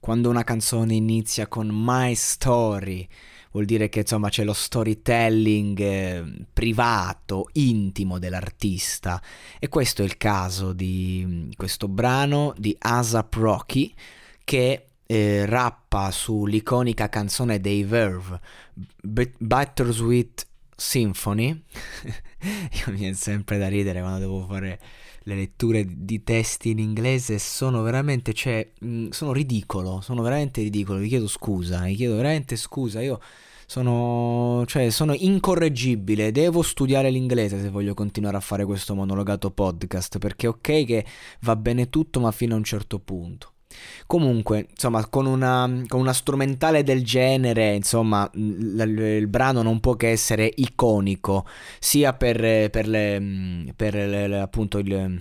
Quando una canzone inizia con My Story, vuol dire che insomma c'è lo storytelling eh, privato, intimo dell'artista. E questo è il caso di mm, questo brano di Asap Rocky che eh, rappa sull'iconica canzone dei Verve, B- Bittersweet Symphony. Io mi viene sempre da ridere quando devo fare le letture di testi in inglese sono veramente, cioè, mh, sono ridicolo, sono veramente ridicolo, vi chiedo scusa, vi chiedo veramente scusa, io sono, cioè, sono incorreggibile, devo studiare l'inglese se voglio continuare a fare questo monologato podcast, perché ok che va bene tutto, ma fino a un certo punto. Comunque, insomma, con una, con una strumentale del genere, insomma, l- l- il brano non può che essere iconico, sia per, per, le, per le, appunto il,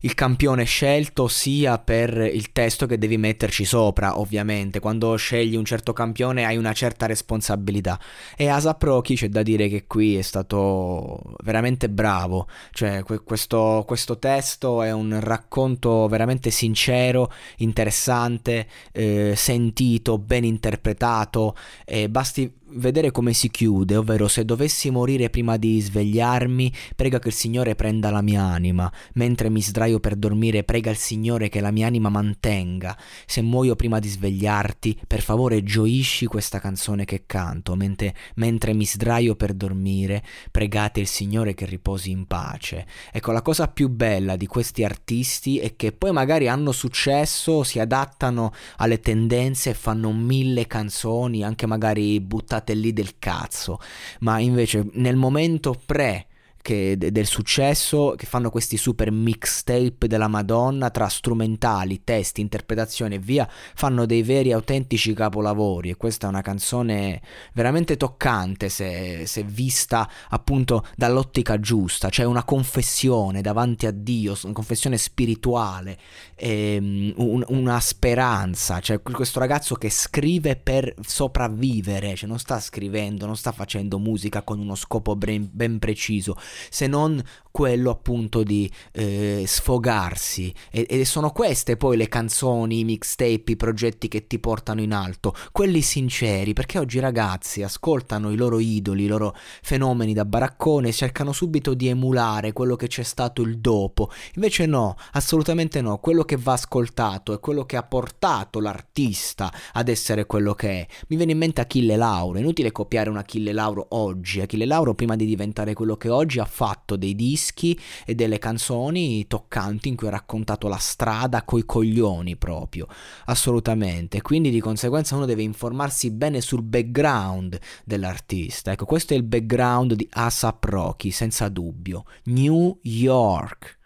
il campione scelto sia per il testo che devi metterci sopra, ovviamente. Quando scegli un certo campione hai una certa responsabilità. E Asap Rocky c'è da dire che qui è stato veramente bravo. Cioè, que- questo, questo, testo è un racconto veramente sincero, interessante, eh, sentito, ben interpretato. E basti vedere come si chiude, ovvero se dovessi morire prima di svegliarmi, prega che il Signore prenda la mia anima, mentre mi sdraio per dormire, prega il Signore che la mia anima mantenga. Se muoio prima di svegliarti, per favore gioisci questa canzone che canto, mentre, mentre mi sdraio per dormire, pregate il Signore che riposi in pace. Ecco, la cosa più bella di questi artisti è che poi magari hanno successo, si adattano alle tendenze e fanno mille canzoni, anche magari buttate state lì del cazzo, ma invece nel momento pre che, del successo che fanno questi super mixtape della Madonna tra strumentali, testi, interpretazione e via, fanno dei veri autentici capolavori. E questa è una canzone veramente toccante se, se vista appunto dall'ottica giusta, cioè una confessione davanti a Dio, una confessione spirituale, ehm, un, una speranza, cioè questo ragazzo che scrive per sopravvivere, cioè non sta scrivendo, non sta facendo musica con uno scopo ben, ben preciso, se non quello appunto di eh, sfogarsi. E, e, sono queste poi le canzoni, i mixtape, i progetti che ti portano in alto, quelli sinceri, perché oggi i ragazzi ascoltano i loro idoli, i loro fenomeni da baraccone cercano subito di emulare quello che c'è stato il dopo, invece no, assolutamente no, quello che va ascoltato è quello che ha portato l'artista ad essere quello che è. Mi viene in mente Achille Lauro, inutile copiare un Achille Lauro oggi, Achille Lauro prima di diventare quello che oggi ha fatto dei dischi e delle canzoni toccanti in cui ha raccontato la strada coi coglioni proprio, assolutamente. Quindi di conseguenza uno deve informarsi bene sul background dell'artista. Ecco, questo è il background di ASAP Rocky, senza dubbio. New York.